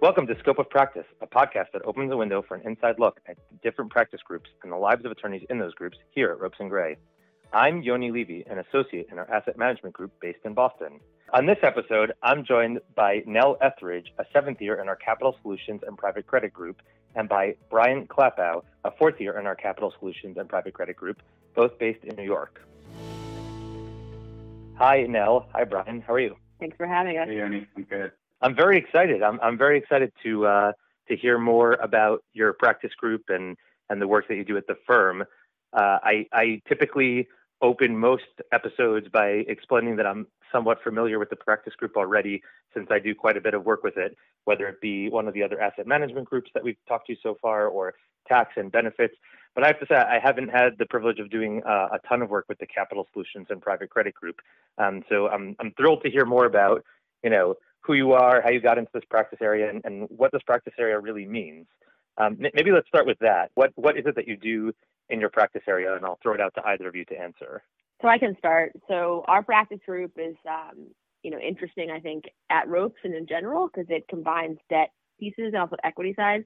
Welcome to Scope of Practice, a podcast that opens a window for an inside look at different practice groups and the lives of attorneys in those groups here at Ropes and Gray. I'm Yoni Levy, an associate in our asset management group based in Boston. On this episode, I'm joined by Nell Ethridge, a seventh year in our Capital Solutions and Private Credit Group, and by Brian Klapow, a fourth year in our Capital Solutions and Private Credit Group, both based in New York. Hi, Nell. Hi, Brian. How are you? Thanks for having us. Hey, Yoni. I'm good. I'm very excited. I'm, I'm very excited to uh, to hear more about your practice group and and the work that you do at the firm. Uh, I, I typically open most episodes by explaining that I'm somewhat familiar with the practice group already, since I do quite a bit of work with it, whether it be one of the other asset management groups that we've talked to so far, or tax and benefits. But I have to say, I haven't had the privilege of doing uh, a ton of work with the Capital Solutions and Private Credit Group. Um, so I'm I'm thrilled to hear more about you know who you are, how you got into this practice area, and, and what this practice area really means. Um, maybe let's start with that. What what is it that you do in your practice area? And I'll throw it out to either of you to answer. So I can start. So our practice group is, um, you know, interesting. I think at Ropes and in general because it combines debt pieces and also equity sides.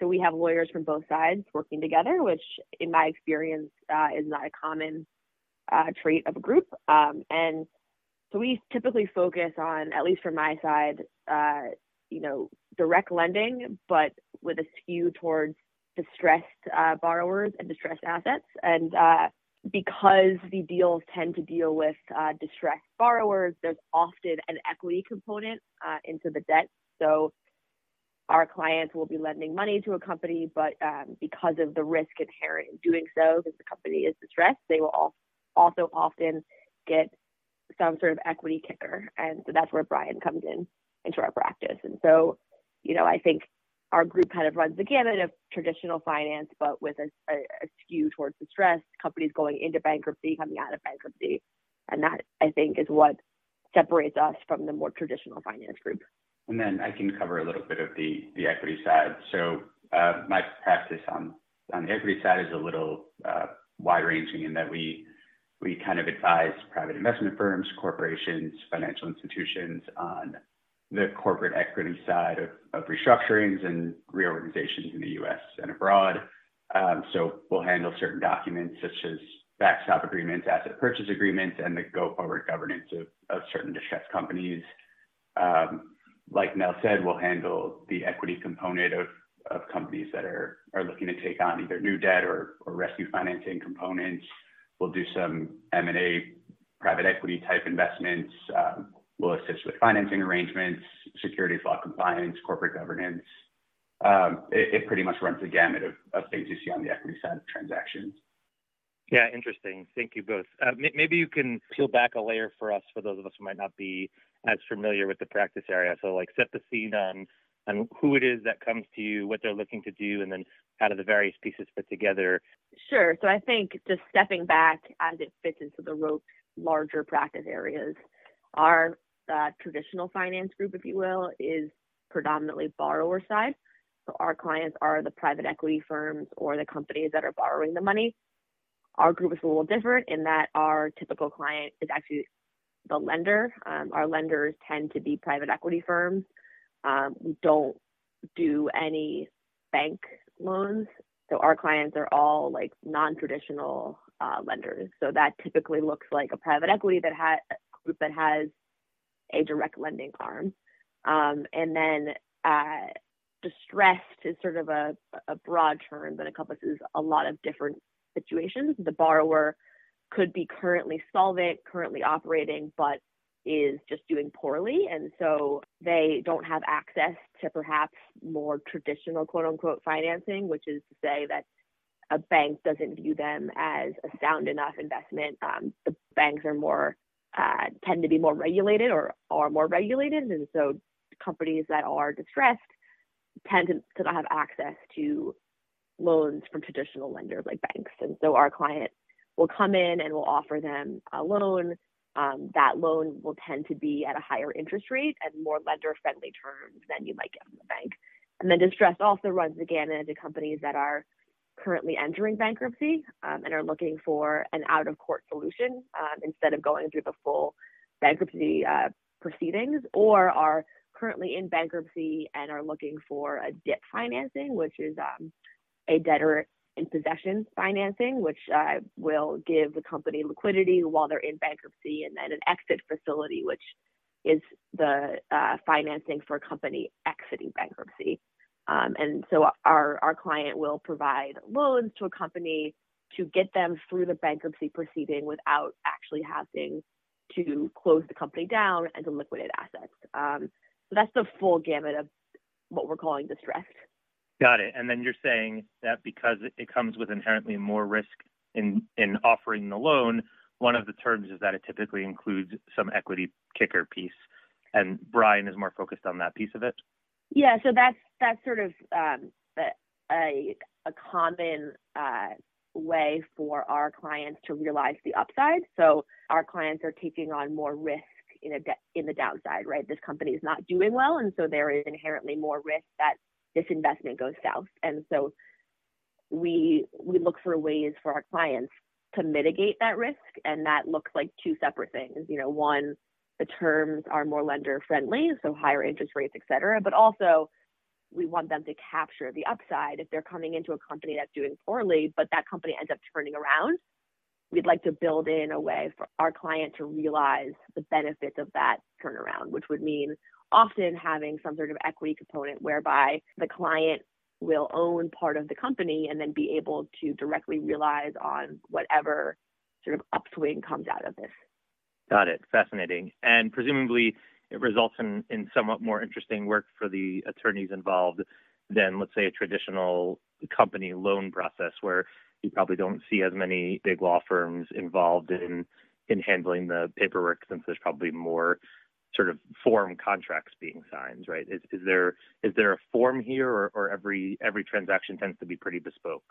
So we have lawyers from both sides working together, which in my experience uh, is not a common uh, trait of a group. Um, and so we typically focus on, at least from my side, uh, you know, direct lending, but with a skew towards distressed uh, borrowers and distressed assets. And uh, because the deals tend to deal with uh, distressed borrowers, there's often an equity component uh, into the debt. So our clients will be lending money to a company, but um, because of the risk inherent in doing so, because the company is distressed, they will also often get some sort of equity kicker. And so that's where Brian comes in into our practice. And so, you know, I think our group kind of runs the gamut of traditional finance, but with a, a, a skew towards distress, companies going into bankruptcy, coming out of bankruptcy. And that I think is what separates us from the more traditional finance group. And then I can cover a little bit of the, the equity side. So uh, my practice on, on the equity side is a little uh, wide ranging in that we we kind of advise private investment firms, corporations, financial institutions on the corporate equity side of, of restructurings and reorganizations in the US and abroad. Um, so we'll handle certain documents such as backstop agreements, asset purchase agreements, and the go forward governance of, of certain distressed companies. Um, like Nell said, we'll handle the equity component of, of companies that are, are looking to take on either new debt or, or rescue financing components. We'll do some M&A private equity type investments. Um, we'll assist with financing arrangements, securities law compliance, corporate governance. Um, it, pretty much runs the gamut of, things you see on the equity side of transactions. Yeah, interesting. Thank you both. Uh, maybe you can peel back a layer for us, for those of us who might not be as familiar with the practice area. So, like, set the scene on on who it is that comes to you, what they're looking to do, and then how do the various pieces fit together? Sure. So I think just stepping back as it fits into the rope larger practice areas, our uh, traditional finance group, if you will, is predominantly borrower side. So our clients are the private equity firms or the companies that are borrowing the money. Our group is a little different in that our typical client is actually the lender. Um, our lenders tend to be private equity firms um, we don't do any bank loans. So our clients are all like non-traditional uh, lenders. So that typically looks like a private equity that has group that has a direct lending arm. Um, and then uh, distressed is sort of a, a broad term that encompasses a lot of different situations. The borrower could be currently solvent, currently operating, but is just doing poorly. And so they don't have access to perhaps more traditional quote unquote financing, which is to say that a bank doesn't view them as a sound enough investment. Um, the banks are more, uh, tend to be more regulated or are more regulated. And so companies that are distressed tend to, to not have access to loans from traditional lenders like banks. And so our client will come in and will offer them a loan um, that loan will tend to be at a higher interest rate and more lender friendly terms than you might get from the bank. And then distress also runs gamut into companies that are currently entering bankruptcy um, and are looking for an out of court solution um, instead of going through the full bankruptcy uh, proceedings or are currently in bankruptcy and are looking for a DIP financing, which is um, a debtor in possession financing, which uh, will give the company liquidity while they're in bankruptcy, and then an exit facility, which is the uh, financing for a company exiting bankruptcy. Um, and so our, our client will provide loans to a company to get them through the bankruptcy proceeding without actually having to close the company down and to liquidate assets. Um, so that's the full gamut of what we're calling distressed. Got it. And then you're saying that because it comes with inherently more risk in in offering the loan, one of the terms is that it typically includes some equity kicker piece. And Brian is more focused on that piece of it. Yeah, so that's that's sort of um, a a common uh, way for our clients to realize the upside. So our clients are taking on more risk in a de- in the downside, right? This company is not doing well, and so there is inherently more risk that this investment goes south. And so we we look for ways for our clients to mitigate that risk, and that looks like two separate things. You know, one, the terms are more lender friendly, so higher interest rates, et cetera, but also we want them to capture the upside if they're coming into a company that's doing poorly, but that company ends up turning around. We'd like to build in a way for our client to realize the benefits of that turnaround, which would mean often having some sort of equity component whereby the client will own part of the company and then be able to directly realize on whatever sort of upswing comes out of this. Got it. Fascinating. And presumably it results in, in somewhat more interesting work for the attorneys involved than, let's say, a traditional company loan process where you probably don't see as many big law firms involved in in handling the paperwork since there's probably more sort of form contracts being signed, right? Is, is there is there a form here, or, or every every transaction tends to be pretty bespoke?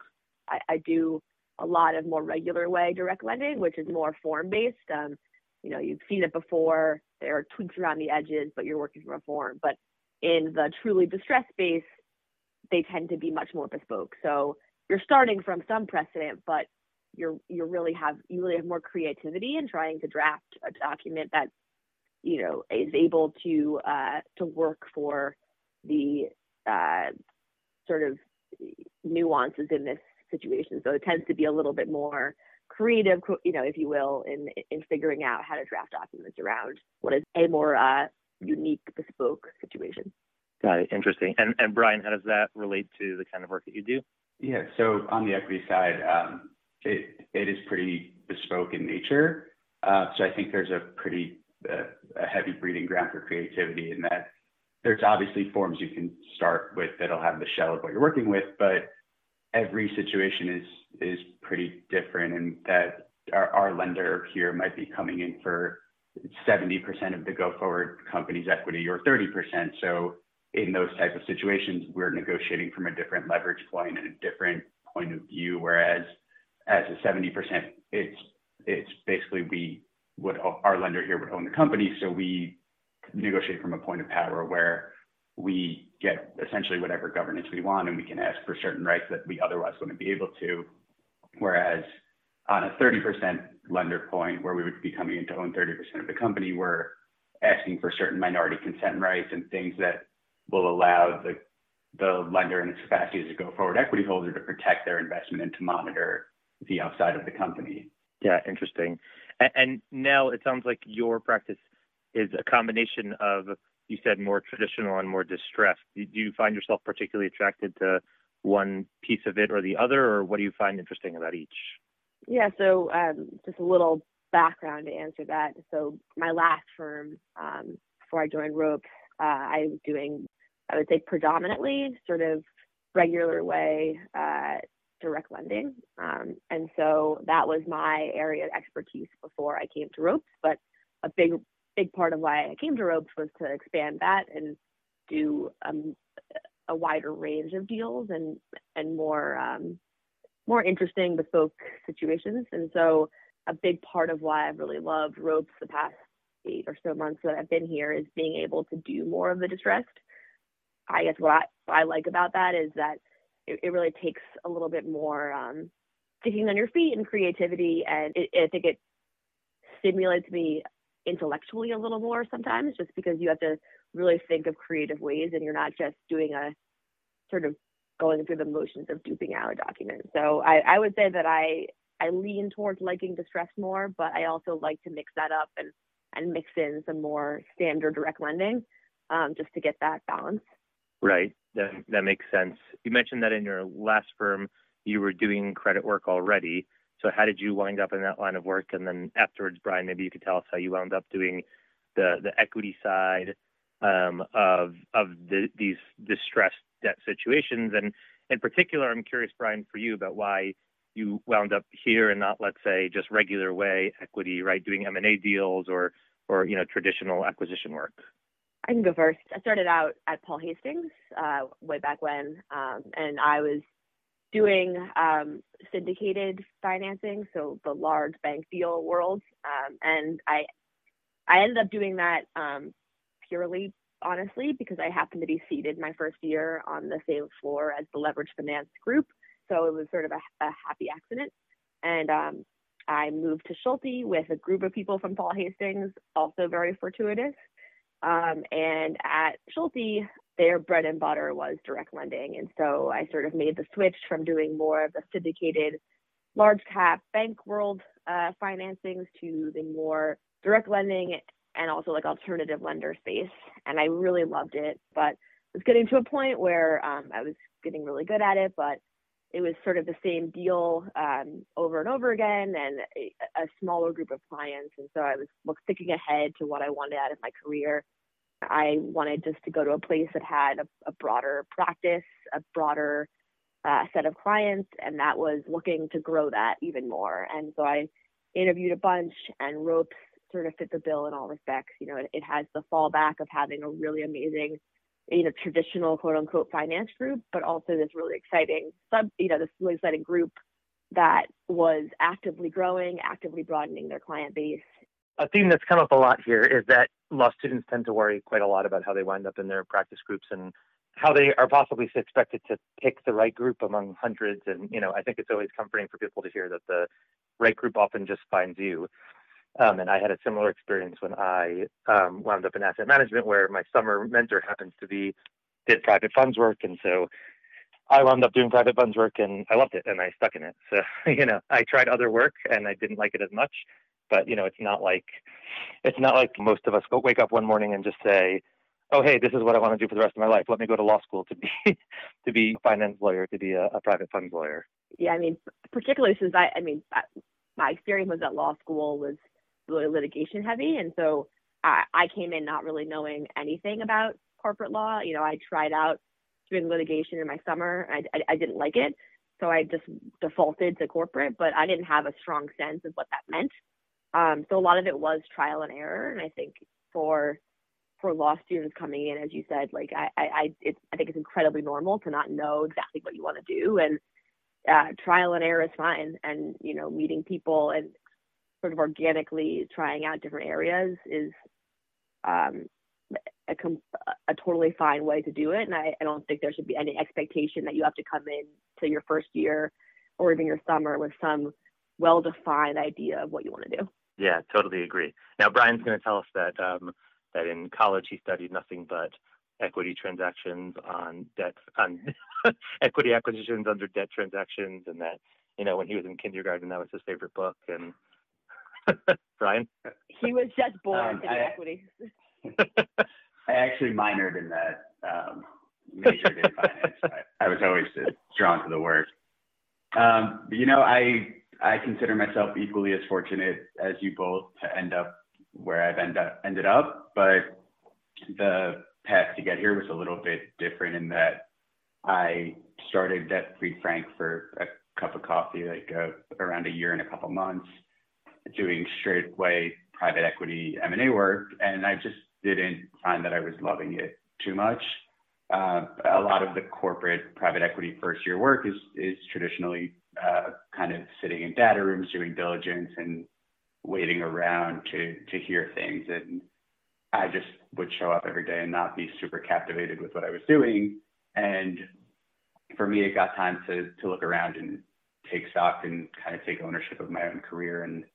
I, I do a lot of more regular way direct lending, which is more form based. Um, you know, you've seen it before. There are tweaks around the edges, but you're working from a form. But in the truly distressed space, they tend to be much more bespoke. So you're starting from some precedent, but you're you really have you really have more creativity in trying to draft a document that you know is able to uh, to work for the uh, sort of nuances in this situation. So it tends to be a little bit more creative, you know, if you will, in in figuring out how to draft documents around what is a more uh, unique, bespoke situation. Got it. Interesting. And and Brian, how does that relate to the kind of work that you do? Yeah. So on the equity side, um, it it is pretty bespoke in nature. Uh, so I think there's a pretty uh, a heavy breeding ground for creativity in that there's obviously forms you can start with that'll have the shell of what you're working with, but every situation is is pretty different and that our, our lender here might be coming in for 70% of the go forward company's equity or 30%. So in those type of situations, we're negotiating from a different leverage point and a different point of view. Whereas as a 70%, it's it's basically we would our lender here would own the company, so we negotiate from a point of power where we get essentially whatever governance we want, and we can ask for certain rights that we otherwise wouldn't be able to. Whereas on a 30% lender point, where we would be coming in to own 30% of the company, we're asking for certain minority consent rights and things that will allow the the lender in its capacity as a go forward equity holder to protect their investment and to monitor the upside of the company. Yeah, interesting. And, now it sounds like your practice is a combination of you said more traditional and more distressed. Do you find yourself particularly attracted to one piece of it or the other, or what do you find interesting about each? Yeah, so um, just a little background to answer that. So my last firm, um, before I joined Rope, uh, I was doing, I would say, predominantly sort of regular way uh, direct lending, um, and so that was my area of expertise before I came to Ropes. But a big big part of why I came to Ropes was to expand that and do um, a wider range of deals and and more um, more interesting bespoke situations. And so a big part of why I've really loved Ropes the past eight or so months that I've been here is being able to do more of the distressed. I guess what I, what I like about that is that it, it really takes a little bit more um, sticking on your feet and creativity, and it, I think it stimulates me intellectually a little more sometimes just because you have to really think of creative ways and you're not just doing a sort of going through the motions of duping out a document. So I, I would say that I I lean towards liking distress more, but I also like to mix that up and and mix in some more standard direct lending um, just to get that balance. Right. That that makes sense. You mentioned that in your last firm you were doing credit work already. So how did you wind up in that line of work? And then afterwards, Brian, maybe you could tell us how you wound up doing the the equity side um, of of the, these distressed debt situations. And in particular, I'm curious, Brian, for you about why you wound up here and not, let's say, just regular way equity, right? Doing M and A deals or or you know traditional acquisition work. I can go first. I started out at Paul Hastings uh, way back when, um, and I was doing um, syndicated financing, so the large bank deal world, um, and I I ended up doing that um, purely honestly because I happened to be seated my first year on the same floor as the leverage finance group, so it was sort of a, a happy accident, and um, I moved to Schulte with a group of people from Paul Hastings, also very fortuitous. Um, and at Schulte, their bread and butter was direct lending. And so I sort of made the switch from doing more of the syndicated large cap bank world uh, financings to the more direct lending and also like alternative lender space. And I really loved it, but was getting to a point where um, I was getting really good at it, but it was sort of the same deal um, over and over again and a, a, smaller group of clients. And so I was thinking ahead to what I wanted out of my career. I wanted just to go to a place that had a, a broader practice, a broader uh, set of clients, and that was looking to grow that even more. And so I interviewed a bunch, and Ropes sort of fit the bill in all respects. You know, it, it has the fallback of having a really amazing you know traditional quote unquote finance group, but also this really exciting sub you know this really exciting group that was actively growing, actively broadening their client base. A theme that's come up a lot here is that law students tend to worry quite a lot about how they wind up in their practice groups and how they are possibly expected to pick the right group among hundreds. And you know, I think it's always comforting for people to hear that the right group often just finds you. Um, and I had a similar experience when I um, wound up in asset management, where my summer mentor happens to be did private funds work, and so I wound up doing private funds work, and I loved it, and I stuck in it. So you know, I tried other work, and I didn't like it as much. But you know, it's not like it's not like most of us go wake up one morning and just say, "Oh, hey, this is what I want to do for the rest of my life. Let me go to law school to be to be a finance lawyer, to be a, a private funds lawyer." Yeah, I mean, particularly since I, I mean, my experience was at law school was really litigation heavy. And so I, I came in not really knowing anything about corporate law. You know, I tried out doing litigation in my summer. I, I, I didn't like it. So I just defaulted to corporate, but I didn't have a strong sense of what that meant. Um, so a lot of it was trial and error. And I think for for law students coming in, as you said, like I I I, I think it's incredibly normal to not know exactly what you want to do, and uh, trial and error is fine. And you know, meeting people and sort of organically trying out different areas is um, a, a, totally fine way to do it. And I, I, don't think there should be any expectation that you have to come in to your first year or even your summer with some well defined idea of what you want to do. Yeah, totally agree. Now, Brian's going to tell us that um, that in college he studied nothing but equity transactions on debt on equity acquisitions under debt transactions, and that you know when he was in kindergarten that was his favorite book, and Brian? He was just born um, to I, equity. I actually minored in that, um, majored in finance. I, I, was always drawn to the work. Um, but, you know, I I consider myself equally as fortunate as you both to end up where I've end up, ended up, but the path to get here was a little bit different in that I started at Fried Frank for a cup of coffee, like uh, around a year and a couple months doing straightway private equity M&A work, and I just didn't find that I was loving it too much. Uh, a lot of the corporate private equity first year work is is traditionally uh, kind of sitting in data rooms doing diligence and waiting around to to hear things and I just would show up every day and not be super captivated with what I was doing and for me it got time to to look around and take stock and kind of take ownership of my own career and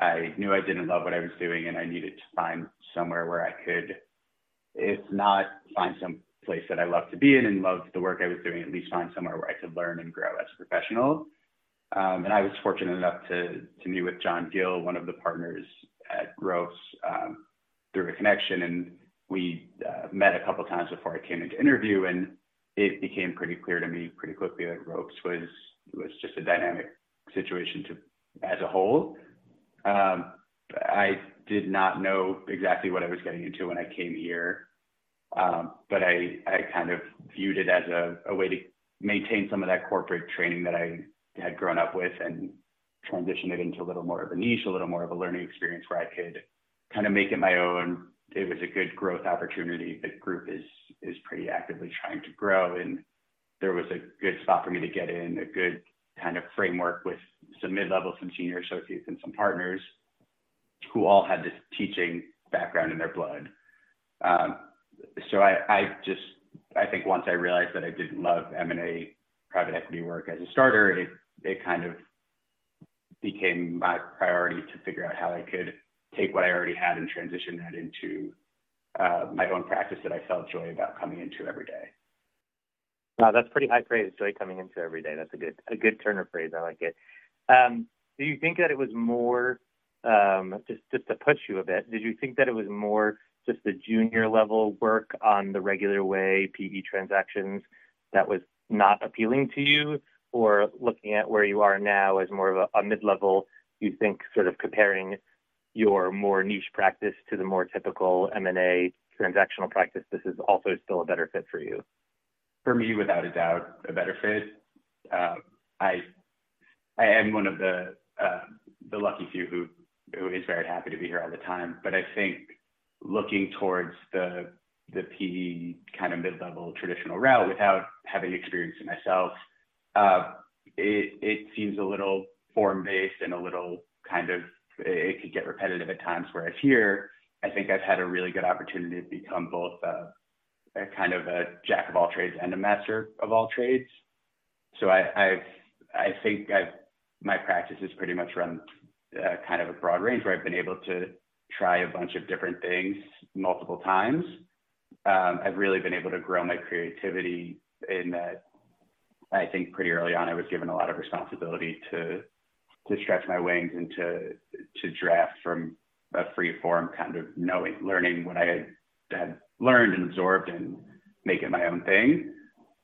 I knew I didn't love what I was doing and I needed to find somewhere where I could if not find some place that I love to be in and love the work I was doing, at least find somewhere where I could learn and grow as a professional. Um, and I was fortunate enough to, to meet with John Gill, one of the partners at Ropes, um, through a connection. And we uh, met a couple times before I came into interview. And it became pretty clear to me pretty quickly that Ropes was, was just a dynamic situation to, as a whole. Um, I did not know exactly what I was getting into when I came here. Um, but I, I kind of viewed it as a, a way to maintain some of that corporate training that I had grown up with and transition it into a little more of a niche, a little more of a learning experience where I could kind of make it my own. It was a good growth opportunity. The group is is pretty actively trying to grow, and there was a good spot for me to get in, a good kind of framework with some mid-level, some senior associates, and some partners who all had this teaching background in their blood. Um, so I, I just I think once I realized that I didn't love M&A private equity work as a starter, it it kind of became my priority to figure out how I could take what I already had and transition that into uh, my own practice that I felt joy about coming into every day. Wow, that's pretty high praise, joy coming into every day. That's a good a good turn of phrase. I like it. Um, do you think that it was more um, just just to push you a bit? Did you think that it was more just the junior level work on the regular way PE transactions that was not appealing to you, or looking at where you are now as more of a, a mid-level, you think sort of comparing your more niche practice to the more typical M&A transactional practice, this is also still a better fit for you? For me, without a doubt, a better fit. Uh, I I am one of the uh, the lucky few who who is very happy to be here all the time. But I think looking towards the the PE kind of mid-level traditional route without having experienced it myself, uh, it, it seems a little form-based and a little kind of, it could get repetitive at times. Whereas here, I think I've had a really good opportunity to become both a kind of a jack of all trades and a master of all trades. So I, I've, I think I've, my practice is pretty much run uh, kind of a broad range where I've been able to try a bunch of different things multiple times um, I've really been able to grow my creativity in that I think pretty early on I was given a lot of responsibility to to stretch my wings and to to draft from a free form kind of knowing learning what I had, had learned and absorbed and make it my own thing.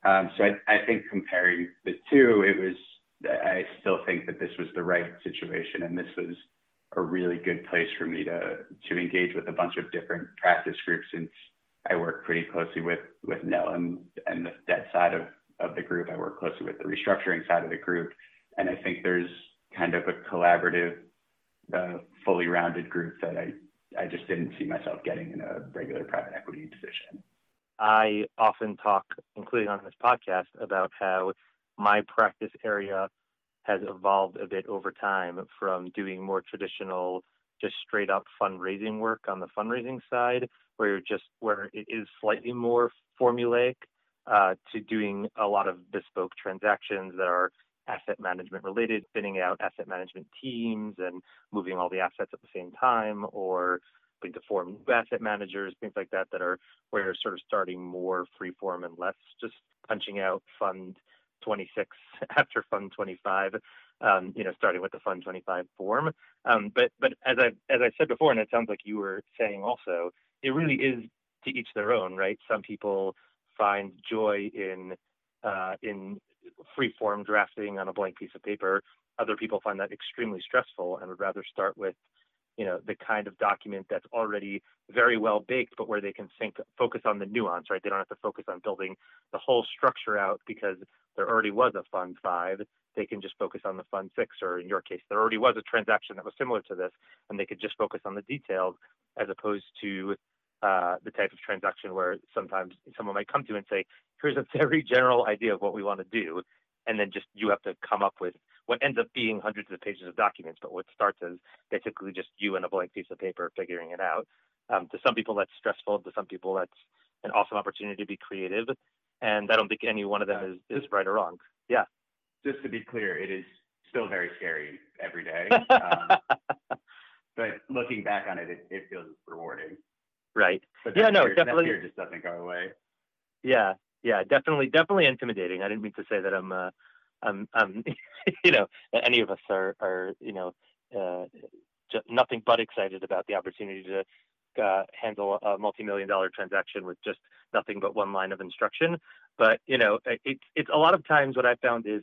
Um, so I, I think comparing the two, it was I still think that this was the right situation and this was a really good place for me to to engage with a bunch of different practice groups since I work pretty closely with with Nell and and the debt side of of the group. I work closely with the restructuring side of the group, and I think there's kind of a collaborative, uh, fully rounded group that I I just didn't see myself getting in a regular private equity position. I often talk, including on this podcast, about how my practice area has evolved a bit over time from doing more traditional, just straight up fundraising work on the fundraising side where you're just where it is slightly more formulaic uh, to doing a lot of bespoke transactions that are asset management related, spinning out asset management teams and moving all the assets at the same time, or to form new asset managers, things like that, that are where you're sort of starting more free form and less just punching out fund 26 after fund 25 um, you know, starting with the Fund 25 form. Um, but but as I as I said before, and it sounds like you were saying also, it really is to each their own, right? Some people find joy in uh, in free form drafting on a blank piece of paper. Other people find that extremely stressful and would rather start with you know the kind of document that's already very well baked but where they can think focus on the nuance right they don't have to focus on building the whole structure out because there already was a fund five they can just focus on the fund six or in your case there already was a transaction that was similar to this and they could just focus on the details as opposed to uh, the type of transaction where sometimes someone might come to you and say here's a very general idea of what we want to do and then just you have to come up with what ends up being hundreds of pages of documents, but what starts as basically just you and a blank piece of paper figuring it out. Um, to some people, that's stressful. To some people, that's an awesome opportunity to be creative. And I don't think any one of them is, is right or wrong. Yeah. Just to be clear, it is still very scary every day. Um, but looking back on it, it, it feels rewarding. Right. But Yeah, no, fear, that definitely. fear just doesn't go away. Yeah, yeah, definitely, definitely intimidating. I didn't mean to say that I'm, uh, I'm, I'm, you know, that any of us are, are, you know, uh, just nothing but excited about the opportunity to uh, handle a multi-million dollar transaction with just nothing but one line of instruction. But you know, it- it's it's a lot of times what I found is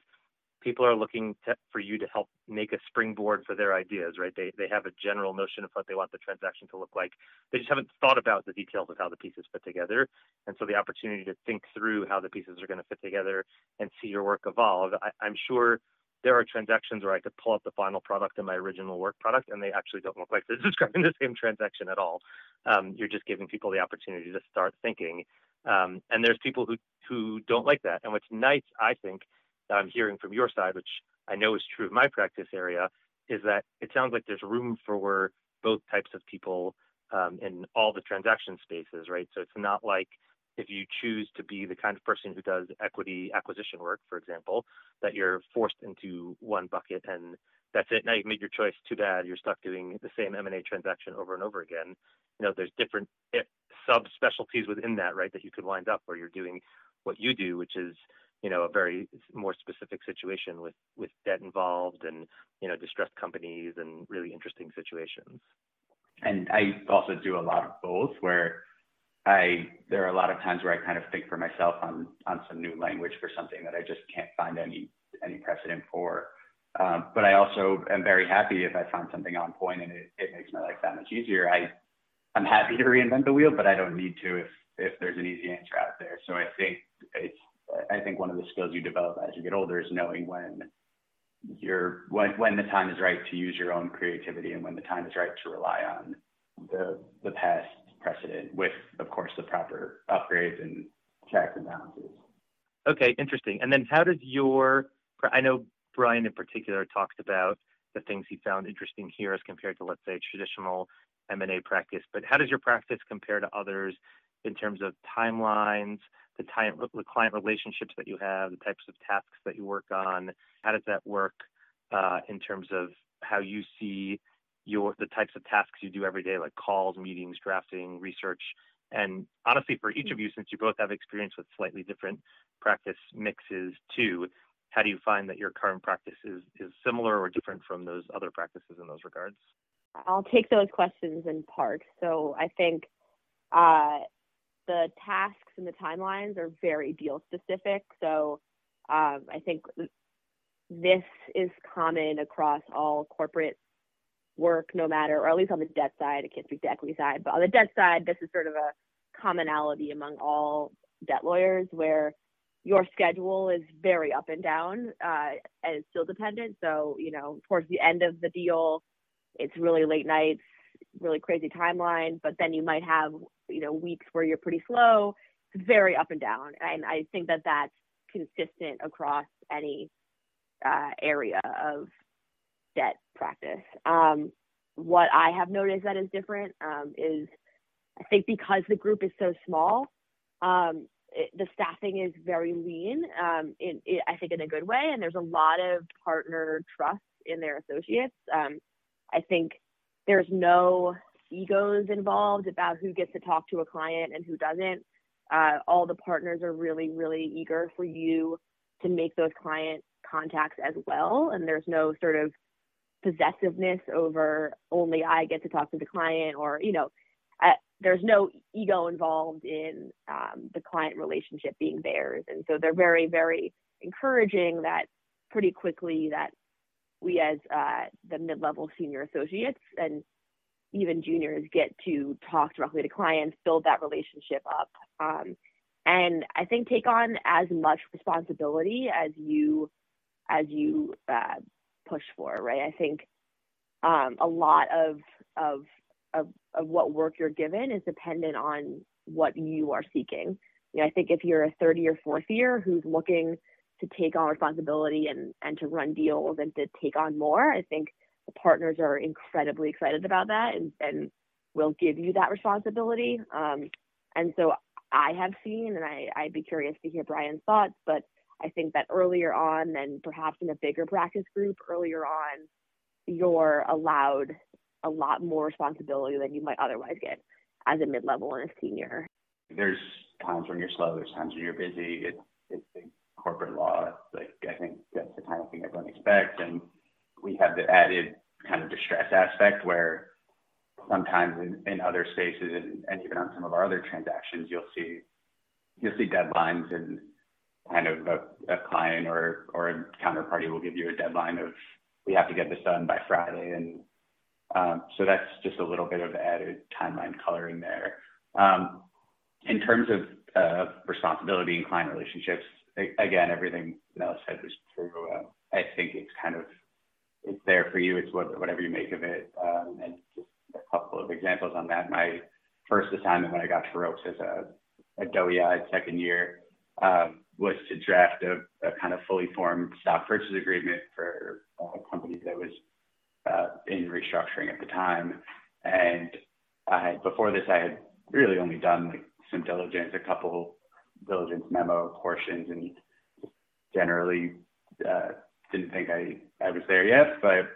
people are looking to, for you to help make a springboard for their ideas, right? They they have a general notion of what they want the transaction to look like. They just haven't thought about the details of how the pieces fit together. And so the opportunity to think through how the pieces are going to fit together and see your work evolve. I, I'm sure there are transactions where I could pull up the final product in my original work product and they actually don't look like they're describing the same transaction at all. Um, you're just giving people the opportunity to start thinking. Um, and there's people who, who don't like that. And what's nice, I think, I'm hearing from your side, which I know is true of my practice area, is that it sounds like there's room for both types of people um, in all the transaction spaces, right? So it's not like if you choose to be the kind of person who does equity acquisition work, for example, that you're forced into one bucket and that's it. Now you've made your choice. Too bad. You're stuck doing the same M&A transaction over and over again. You know, there's different sub specialties within that, right? That you could wind up where you're doing what you do, which is you know a very more specific situation with with debt involved and you know distressed companies and really interesting situations. And I also do a lot of both where I there are a lot of times where I kind of think for myself on on some new language for something that I just can't find any any precedent for. Um, but I also am very happy if I find something on point and it, it makes my life that much easier. I I'm happy to reinvent the wheel, but I don't need to if if there's an easy answer out there. So I think it's I think one of the skills you develop as you get older is knowing when you're when when the time is right to use your own creativity and when the time is right to rely on the the past precedent with, of course, the proper upgrades and checks and balances. Okay, interesting. And then how does your, I know Brian in particular talked about the things he found interesting here as compared to, let's say, traditional M&A practice, but how does your practice compare to others in terms of timelines, the, time, the client relationships that you have, the types of tasks that you work on? How does that work uh, in terms of how you see your the types of tasks you do every day, like calls, meetings, drafting, research. And honestly, for each of you, since you both have experience with slightly different practice mixes too, how do you find that your current practice is, is similar or different from those other practices in those regards? I'll take those questions in part. So I think uh, the tasks and the timelines are very deal specific. So um, I think this is common across all corporate work no matter, or at least on the debt side, I can't speak to equity side, but on the debt side, this is sort of a commonality among all debt lawyers where your schedule is very up and down uh, and it's still dependent. So, you know, towards the end of the deal, it's really late nights, really crazy timeline, but then you might have, you know, weeks where you're pretty slow. It's very up and down. And I think that that's consistent across any uh, area of debt practice. Um, what I have noticed that is different um, is I think because the group is so small, um, it, the staffing is very lean. Um, in, in, I think in a good way, and there's a lot of partner trust in their associates. Um, I think there's no egos involved about who gets to talk to a client and who doesn't. Uh, all the partners are really, really eager for you to make those client contacts as well, and there's no sort of possessiveness over only I get to talk to the client or, you know, I, there's no ego involved in um, the client relationship being theirs. And so they're very, very encouraging that pretty quickly that we as uh, the mid-level senior associates and even juniors get to talk directly to clients, build that relationship up. Um, and I think take on as much responsibility as you as you uh, push for, right? I think um, a lot of, of of of what work you're given is dependent on what you are seeking. You know, I think if you're a third year, fourth year who's looking to take on responsibility and and to run deals and to take on more, I think partners are incredibly excited about that and and will give you that responsibility. Um, and so I have seen, and I, I'd be curious to hear Brian's thoughts, but I think that earlier on, and perhaps in a bigger practice group earlier on, you're allowed a lot more responsibility than you might otherwise get. as a mid-level and a senior. There's times when you're slow. There's times when you're busy. It, it's corporate law. Like I think that's the kind of thing everyone expects, and we have the added kind of distress aspect where sometimes in, in other spaces and, and even on some of our other transactions, you'll see you'll see deadlines and kind of a, a client or or a counterparty will give you a deadline of we have to get this done by Friday, and um, so that's just a little bit of added timeline coloring there. Um, in terms of uh, responsibility and client relationships, again, everything Nella said was true. Uh, I think it's kind of it's there for you. It's what, whatever you make of it. Um, and just a couple of examples on that. My first assignment when I got to Ropes as a, a doe second year um, was to draft a, a, kind of fully formed stock purchase agreement for a company that was uh, in restructuring at the time. And I, before this, I had really only done like some diligence, a couple diligence memo portions, and generally uh, didn't think I, I was there yet. But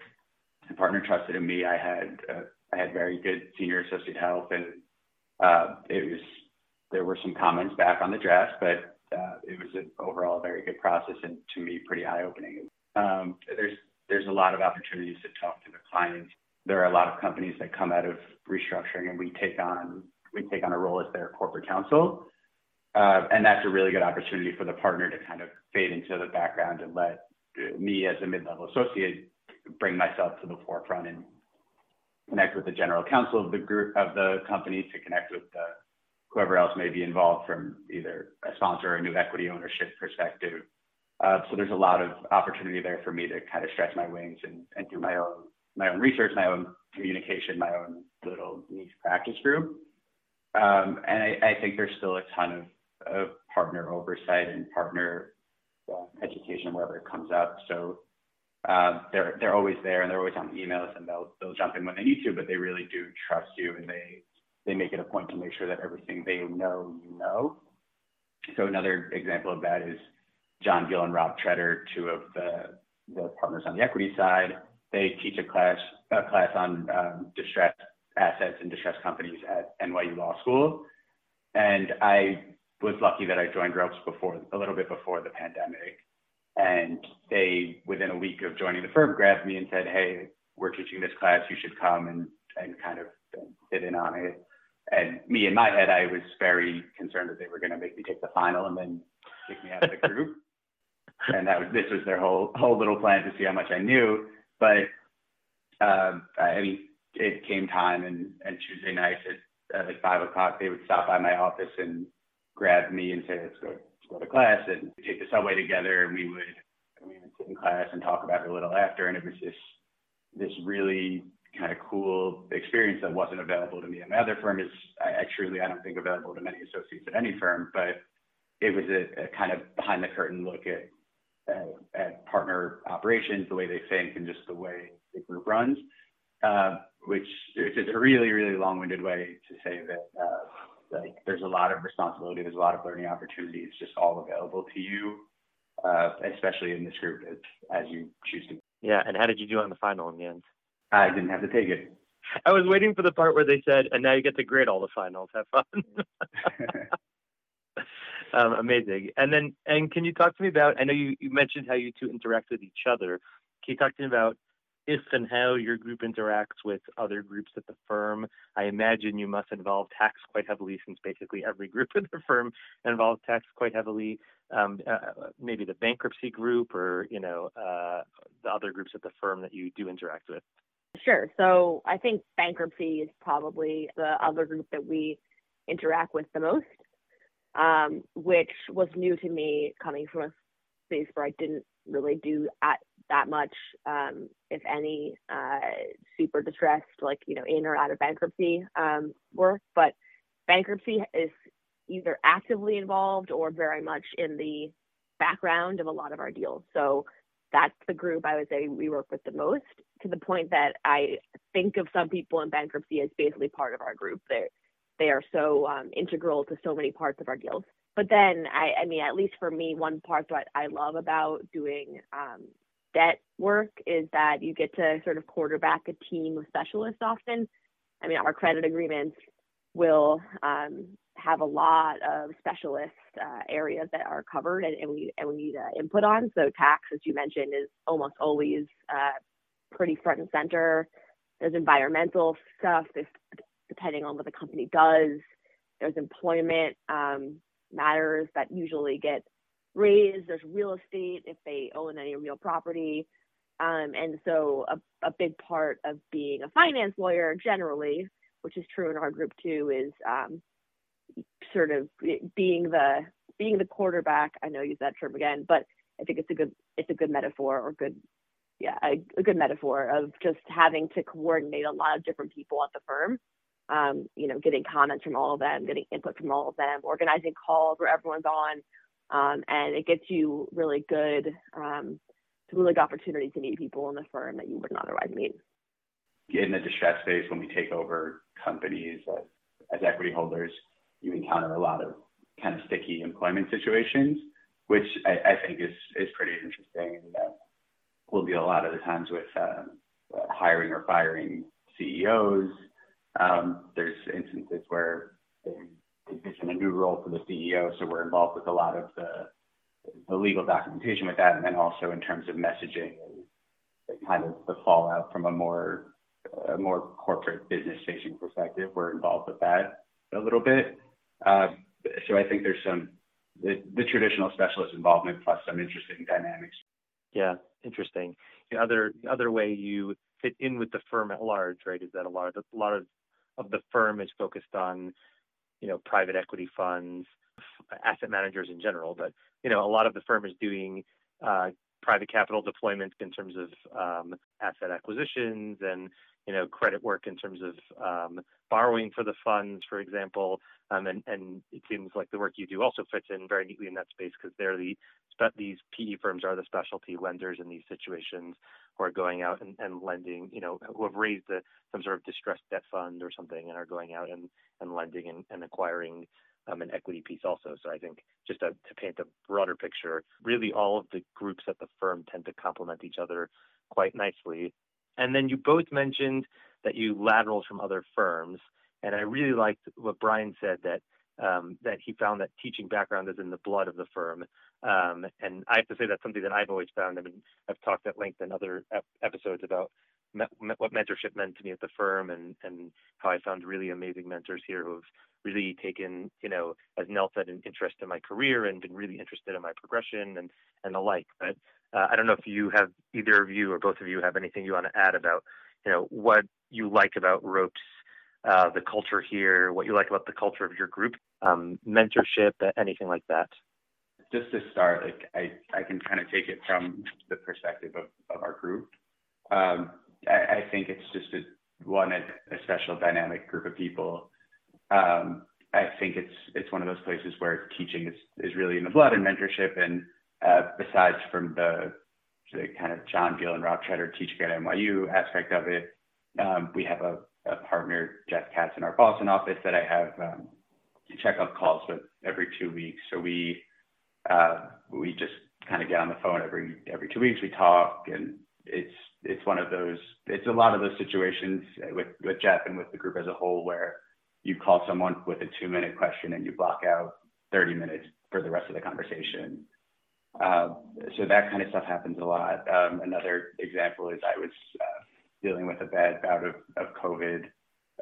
the partner trusted in me. I had uh, I had very good senior associate help, and uh, it was there were some comments back on the draft, but uh, it was an overall very good process and to me pretty eye opening. Um, there's there's a lot of opportunities to talk to the clients. There are a lot of companies that come out of restructuring, and we take on we take on a role as their corporate counsel. Uh, and that's a really good opportunity for the partner to kind of fade into the background and let me as a mid-level associate bring myself to the forefront and connect with the general counsel of the group of the company to connect with the, whoever else may be involved from either a sponsor or a new equity ownership perspective. Uh, so there's a lot of opportunity there for me to kind of stretch my wings and, and do my own my own research, my own communication, my own little niche practice group. Um, and I, I, think there's still a ton of, of partner oversight and partner uh, education wherever it comes up. So uh, they're they're always there and they're always on the emails and they'll they'll jump in when they need to, but they really do trust you and they they make it a point to make sure that everything they know you know. So another example of that is John Gill and Rob Treader, two of the the partners on the equity side. They teach a class a class on um, distressed assets and distressed companies at NYU Law School. And I was lucky that I joined Ropes before, a little bit before the pandemic. And they, within a week of joining the firm, grabbed me and said, Hey, we're teaching this class. You should come and, and kind of sit in on it. And me in my head, I was very concerned that they were going to make me take the final and then kick me out of the group. and that was, this was their whole, whole little plan to see how much I knew. But um, I mean, it came time and, and Tuesday nights at, at like five o'clock, they would stop by my office and grab me and say, let's go, let's go to class and take the subway together. And we would, we would sit in class and talk about it a little after. And it was this, this really kind of cool experience that wasn't available to me. And my other firm is, I, I truly, I don't think available to many associates at any firm, but it was a, a kind of behind the curtain look at, at, at partner operations, the way they think and just the way the group runs. Uh, which, which is a really, really long-winded way to say that uh, like there's a lot of responsibility, there's a lot of learning opportunities just all available to you, uh, especially in this group as, as you choose to. Yeah, and how did you do on the final in the end? I didn't have to take it. I was waiting for the part where they said, and now you get to grade all the finals. Have fun. um, amazing. And then, and can you talk to me about? I know you, you mentioned how you two interact with each other. Can you talk to me about if and how your group interacts with other groups at the firm. I imagine you must involve tax quite heavily since basically every group at the firm involves tax quite heavily. Um, uh, maybe the bankruptcy group or, you know, uh, the other groups at the firm that you do interact with. Sure. So I think bankruptcy is probably the other group that we interact with the most, um, which was new to me coming from a space where I didn't really do at that much, um, if any, uh, super distressed, like, you know, in or out of bankruptcy um, work. But bankruptcy is either actively involved or very much in the background of a lot of our deals. So that's the group I would say we work with the most to the point that I think of some people in bankruptcy as basically part of our group. They're, they are so um, integral to so many parts of our deals but then I, I mean, at least for me, one part that I love about doing um, debt work is that you get to sort of quarterback a team of specialists often. I mean, our credit agreements will um, have a lot of specialist uh, areas that are covered and, and we and we need uh, input on. So tax, as you mentioned, is almost always uh, pretty front and center. There's environmental stuff, depending on what the company does. There's employment um, matters that usually get raised. There's real estate if they own any real property. Um, and so a, a big part of being a finance lawyer generally, which is true in our group too, is um, sort of being the being the quarterback. I know I use that term again, but I think it's a good it's a good metaphor or good yeah a, a good metaphor of just having to coordinate a lot of different people at the firm. Um, you know, getting comments from all of them, getting input from all of them, organizing calls where everyone's on, um, and it gets you really good, um, really good to meet people in the firm that you wouldn't otherwise meet. In the distress phase, when we take over companies as, as equity holders, you encounter a lot of kind of sticky employment situations, which I, I think is is pretty interesting. And uh, will be a lot of the times with uh, hiring or firing CEOs. Um, there's instances where envision a new role for the CEO, so we're involved with a lot of the the legal documentation with that, and then also in terms of messaging and kind of the fallout from a more a more corporate business facing perspective. We're involved with that a little bit. Uh, so I think there's some the, the, traditional specialist involvement plus some interesting dynamics. Yeah, interesting. The other the other way you fit in with the firm at large, right, is that a lot of a lot of of the firm is focused on, you know, private equity funds, asset managers in general, but you know, a lot of the firm is doing uh, private capital deployment in terms of um, asset acquisitions and you know credit work in terms of um, borrowing for the funds, for example. Um, and, and it seems like the work you do also fits in very neatly in that space because they're the these PE firms are the specialty lenders in these situations who are going out and, and lending, you know, who have raised some sort of distressed debt fund or something and are going out and, and lending and, and acquiring um, an equity piece also. So I think just to, to paint a broader picture, really all of the groups at the firm tend to complement each other quite nicely. And then you both mentioned that you lateraled from other firms. And I really liked what Brian said that um, that he found that teaching background is in the blood of the firm. Um, and I have to say that's something that I've always found. I mean, I've talked at length in other ep- episodes about what mentorship meant to me at the firm and, and how I found really amazing mentors here who have really taken, you know, as Nell said, an interest in my career and been really interested in my progression and, and the like. But uh, I don't know if you have either of you or both of you have anything you want to add about, you know, what you like about ropes, uh, the culture here, what you like about the culture of your group, um, mentorship, anything like that. Just to start, like I, I can kind of take it from the perspective of, of our group. Um, I, I, think it's just a, one a, a special dynamic group of people. Um, I think it's it's one of those places where teaching is, is really in the blood and mentorship and uh, besides from the, the kind of John Gill and Rob Treader teaching at NYU aspect of it, um, we have a, a, partner, Jeff Katz, in our Boston office that I have um, checkup calls with every two weeks. So we uh, we just kind of get on the phone every every two weeks. We talk, and it's it's one of those. It's a lot of those situations with with Jeff and with the group as a whole where you call someone with a two minute question and you block out 30 minutes for the rest of the conversation. Uh, so that kind of stuff happens a lot. Um, another example is I was uh, dealing with a bad bout of, of COVID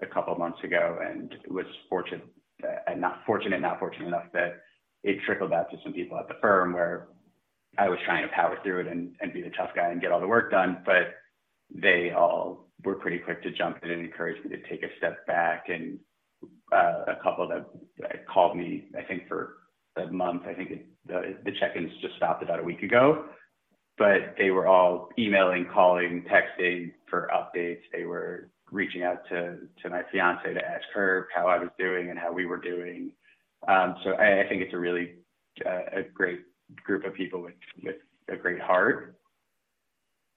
a couple of months ago and was fortunate uh, and not fortunate, not fortunate enough that it trickled out to some people at the firm where I was trying to power through it and, and be the tough guy and get all the work done. But they all were pretty quick to jump in and encourage me to take a step back. And uh, a couple that called me, I think for a month. I think it, the, the check-ins just stopped about a week ago, but they were all emailing, calling, texting for updates. They were reaching out to, to my fiance to ask her how I was doing and how we were doing. Um, so I, I, think it's a really uh, a great group of people with, with a great heart.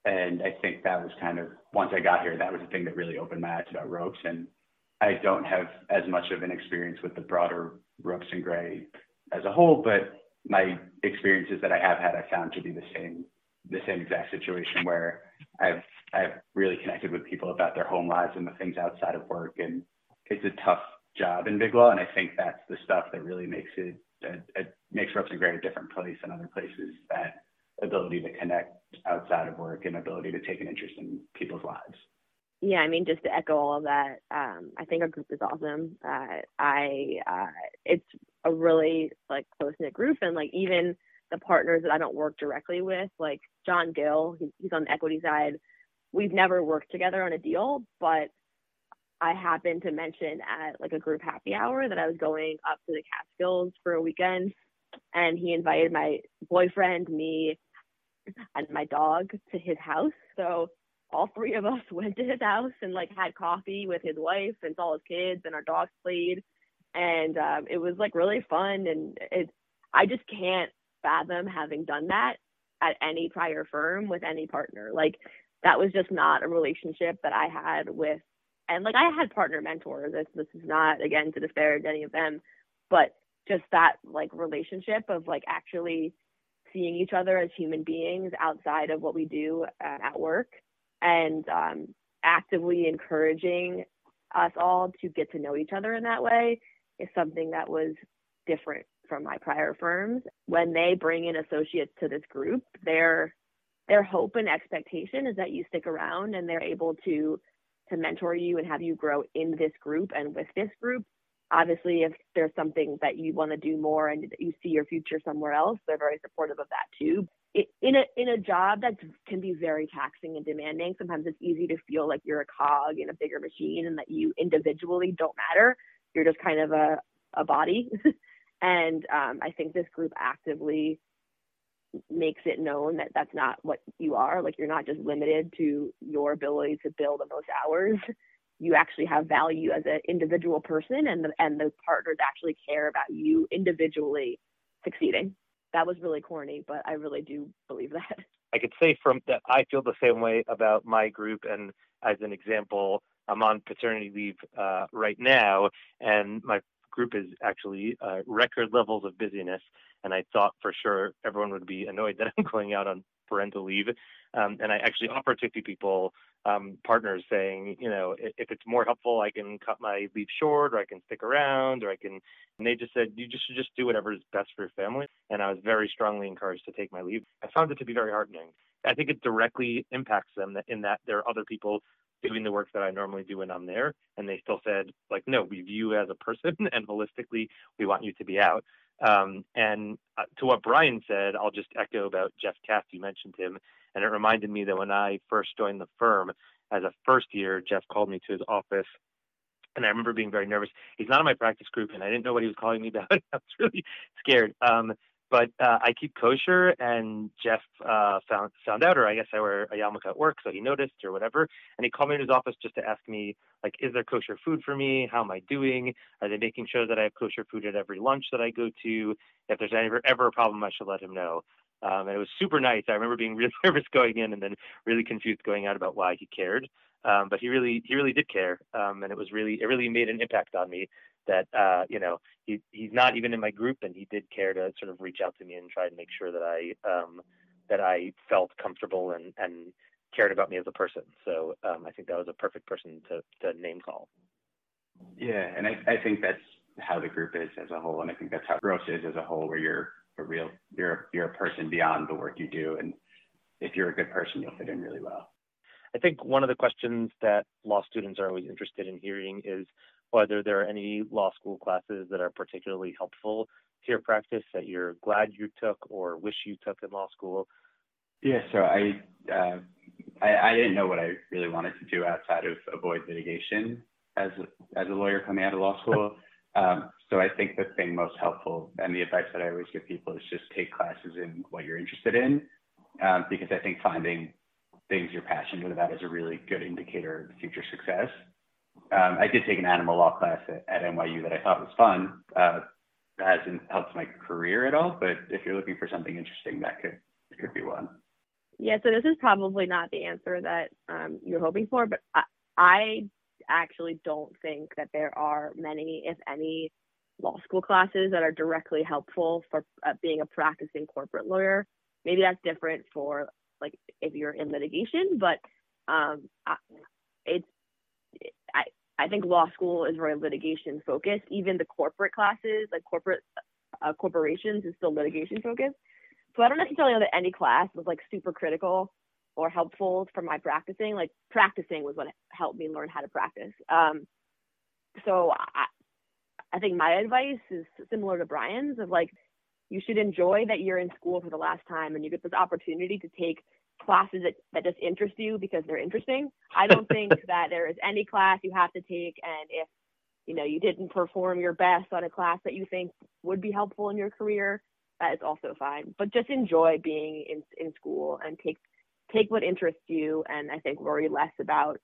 And I think that was kind of, once I got here, that was the thing that really opened my eyes about ropes. And I don't have as much of an experience with the broader ropes and gray as a whole, but my experiences that I have had, I found to be the same, the same exact situation where I've, I've really connected with people about their home lives and the things outside of work. And it's a tough job in big law, and I think that's the stuff that really makes it, it, it makes Ropes Gray a different place than other places. That ability to connect outside of work and ability to take an interest in people's lives. Yeah, I mean, just to echo all of that, um, I think our group is awesome. Uh, I, uh, it's a really like close knit group, and like even the partners that I don't work directly with, like John Gill, he's on the equity side. We've never worked together on a deal, but I happened to mention at like a group happy hour that I was going up to the Catskills for a weekend, and he invited my boyfriend, me, and my dog to his house. So all three of us went to his house and like had coffee with his wife and saw his kids and our dogs played and um, it was like really fun and it i just can't fathom having done that at any prior firm with any partner like that was just not a relationship that i had with and like i had partner mentors this this is not again to disparage any of them but just that like relationship of like actually seeing each other as human beings outside of what we do uh, at work and um, actively encouraging us all to get to know each other in that way is something that was different from my prior firms. When they bring in associates to this group, their their hope and expectation is that you stick around and they're able to to mentor you and have you grow in this group and with this group. Obviously, if there's something that you want to do more and that you see your future somewhere else, they're very supportive of that too. In a in a job that can be very taxing and demanding sometimes it's easy to feel like you're a cog in a bigger machine and that you individually don't matter. You're just kind of a, a body. And um, i think this group actively makes it known that that's not what you are like you're not just limited to your ability to bill the most hours you actually have value as an individual person and the and the partners actually care about you individually succeeding that was really corny, but I really do believe that. I could say from that I feel the same way about my group. And as an example, I'm on paternity leave uh, right now, and my group is actually uh, record levels of busyness. And I thought for sure everyone would be annoyed that I'm going out on parental leave. Um, and I actually offered to people um, partners saying, you know, if, if, it's more helpful, I can cut my leave short, or I can stick around, or I can. And they just said, you just should just do whatever is best for your family. And I was very strongly encouraged to take my leave. I found it to be very heartening. I think it directly impacts them in that there are other people doing the work that I normally do when I'm there, and they still said, like, no, we view you as a person, and holistically, we want you to be out. Um, and uh, to what Brian said, I'll just echo about Jeff Katz. You mentioned him, and it reminded me that when I first joined the firm as a first year, Jeff called me to his office. And I remember being very nervous. He's not in my practice group, and I didn't know what he was calling me about. I was really scared. Um, but uh, I keep kosher, and Jeff uh, found found out, or I guess I wear a yarmulke at work, so he noticed or whatever, and he called me in his office just to ask me, like, is there kosher food for me? How am I doing? Are they making sure that I have kosher food at every lunch that I go to? If there's ever ever a problem, I should let him know. Um, and it was super nice. I remember being really nervous going in and then really confused going out about why he cared. Um, but he really, he really did care. Um, and it was really, it really made an impact on me that, uh, you know, he, he's not even in my group and he did care to sort of reach out to me and try to make sure that I, um, that I felt comfortable and, and cared about me as a person. So um, I think that was a perfect person to, to name call. Yeah. And I, I think that's how the group is as a whole. And I think that's how Ropes is as a whole, where you're, a real you're you're a person beyond the work you do and if you're a good person you'll fit in really well i think one of the questions that law students are always interested in hearing is whether there are any law school classes that are particularly helpful to your practice that you're glad you took or wish you took in law school yeah so i uh, I, I didn't know what I really wanted to do outside of avoid litigation as as a lawyer coming out of law school. Um, so I think the thing most helpful and the advice that I always give people is just take classes in what you're interested in, um, because I think finding things you're passionate about is a really good indicator of future success. Um, I did take an animal law class at, at NYU that I thought was fun. Uh, hasn't helped my career at all, but if you're looking for something interesting, that could could be one. Yeah, so this is probably not the answer that um, you're hoping for, but I, I actually don't think that there are many, if any, law school classes that are directly helpful for uh, being a practicing corporate lawyer. Maybe that's different for like if you're in litigation, but um, I, it's I think law school is very litigation focused. Even the corporate classes, like corporate uh, corporations, is still litigation focused. So I don't necessarily know that any class was like super critical or helpful for my practicing. Like practicing was what helped me learn how to practice. Um, so I, I think my advice is similar to Brian's of like you should enjoy that you're in school for the last time and you get this opportunity to take classes that, that just interest you because they're interesting. I don't think that there is any class you have to take and if you know you didn't perform your best on a class that you think would be helpful in your career, that is also fine. But just enjoy being in in school and take take what interests you and I think worry less about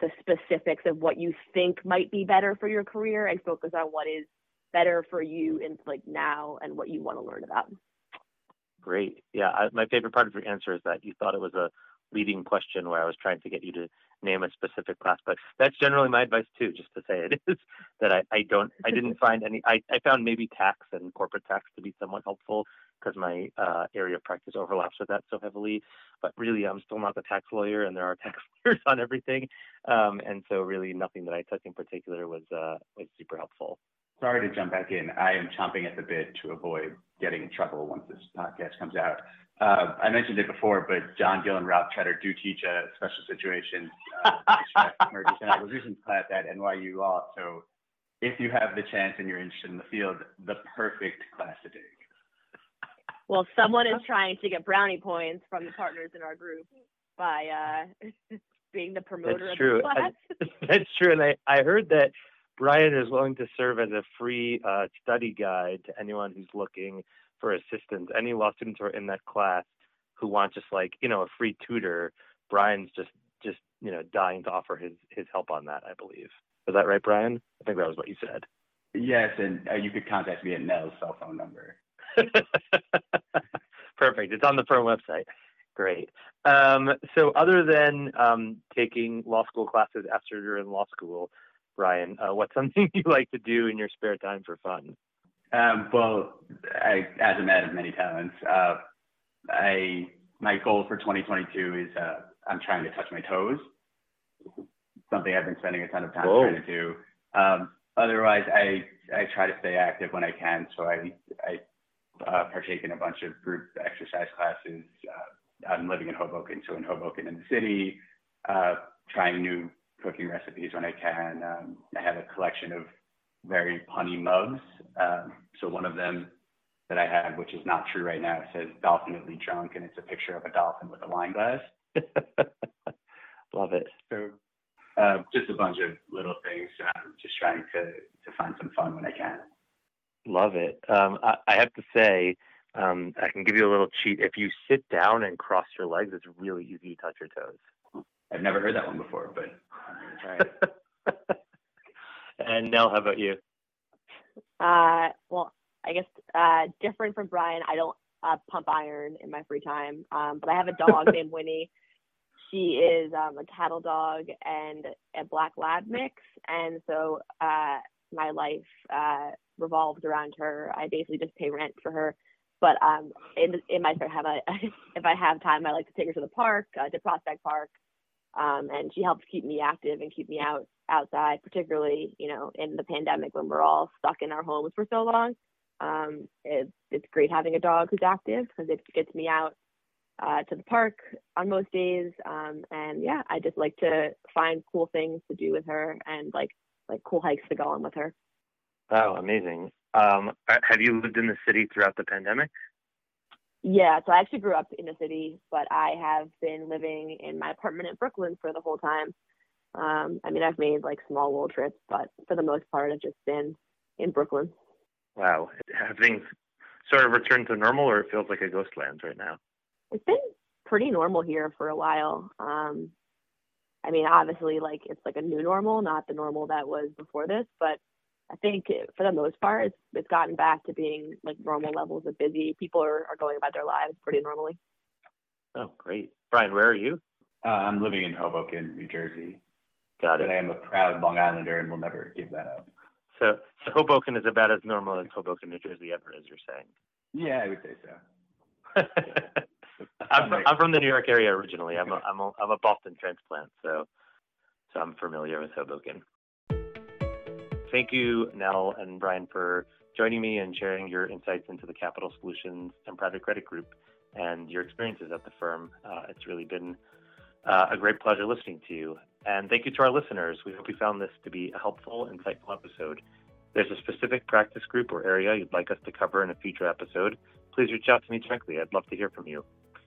the specifics of what you think might be better for your career and focus on what is better for you in like now and what you want to learn about. Great. Yeah, I, my favorite part of your answer is that you thought it was a leading question where I was trying to get you to name a specific class, but that's generally my advice too, just to say it is that I, I don't, I didn't find any, I, I found maybe tax and corporate tax to be somewhat helpful because my uh, area of practice overlaps with that so heavily. But really, I'm still not the tax lawyer, and there are tax lawyers on everything, um, and so really nothing that I took in particular was uh, was super helpful. Sorry to jump back in. I am chomping at the bit to avoid getting in trouble once this podcast comes out. Uh, I mentioned it before, but John Gill and Ralph Tretter do teach a special situations uh, mergers and acquisitions class at NYU Law. So if you have the chance and you're interested in the field, the perfect class to take. Well, someone is trying to get brownie points from the partners in our group by uh, being the promoter That's of true. the class. That's true, and I, I heard that Brian is willing to serve as a free uh, study guide to anyone who's looking for assistance. Any law students who are in that class who want just like you know a free tutor, Brian's just just you know dying to offer his his help on that. I believe. Is that right, Brian? I think that was what you said. Yes, and uh, you could contact me at Nell's cell phone number. Perfect. It's on the firm website. Great. Um, so, other than um, taking law school classes after you're in law school, Brian, uh, what's something you like to do in your spare time for fun? Um, well, I, as a man of many talents, uh, I my goal for 2022 is uh, I'm trying to touch my toes. Something I've been spending a ton of time Whoa. trying to do. Um, otherwise, I I try to stay active when I can. So I I uh, partake in a bunch of group exercise classes. Uh, I'm living in Hoboken, so in Hoboken in the city, uh, trying new cooking recipes when I can. Um, I have a collection of very punny mugs. Um, so one of them that I have, which is not true right now, says "dolphinately drunk," and it's a picture of a dolphin with a wine glass. Love it. So uh, just a bunch of little things. Um, just trying to to find some fun when I can. Love it. Um, I, I have to say, um, I can give you a little cheat. If you sit down and cross your legs, it's really easy to touch your toes. I've never heard that one before, but I'm gonna try it. and Nell, how about you? Uh, well, I guess uh, different from Brian, I don't uh, pump iron in my free time, um, but I have a dog named Winnie. She is um, a cattle dog and a black lab mix, and so uh, my life uh, revolves around her. I basically just pay rent for her. But um, in, in my spare time, I, if I have time, I like to take her to the park, uh, to Prospect Park, um, and she helps keep me active and keep me out outside, particularly you know in the pandemic when we're all stuck in our homes for so long. Um, it, it's great having a dog who's active because it gets me out uh, to the park on most days. Um, and yeah, I just like to find cool things to do with her and like like cool hikes to go on with her. Wow, amazing. Um, uh, have you lived in the city throughout the pandemic? Yeah, so I actually grew up in the city, but I have been living in my apartment in Brooklyn for the whole time. Um, I mean, I've made like small little trips, but for the most part, I've just been in Brooklyn. Wow. Have things sort of returned to normal, or it feels like a ghost land right now? It's been pretty normal here for a while. Um, I mean, obviously, like it's like a new normal, not the normal that was before this, but I think for the most part, it's it's gotten back to being like normal levels of busy. People are, are going about their lives pretty normally. Oh, great. Brian, where are you? Uh, I'm living in Hoboken, New Jersey, Got it. but. I am a proud Long Islander and will never give that up. So, so Hoboken is about as normal as Hoboken, New Jersey ever is, you're saying? Yeah, I would say so. I'm, from, I'm from the New York area originally. I'm a, I'm a, I'm a Boston transplant, so so I'm familiar with Hoboken. Thank you, Nell and Brian, for joining me and sharing your insights into the Capital Solutions and Private Credit Group and your experiences at the firm. Uh, it's really been uh, a great pleasure listening to you. And thank you to our listeners. We hope you found this to be a helpful, insightful episode. If there's a specific practice group or area you'd like us to cover in a future episode, please reach out to me directly. I'd love to hear from you.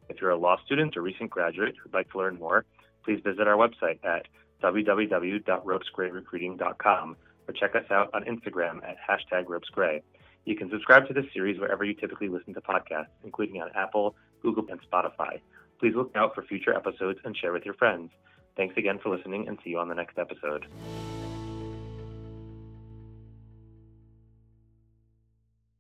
If you're a law student or recent graduate who'd like to learn more, please visit our website at www.ropesgrayrecruiting.com or check us out on Instagram at hashtag ropesgray. You can subscribe to this series wherever you typically listen to podcasts, including on Apple, Google, and Spotify. Please look out for future episodes and share with your friends. Thanks again for listening and see you on the next episode.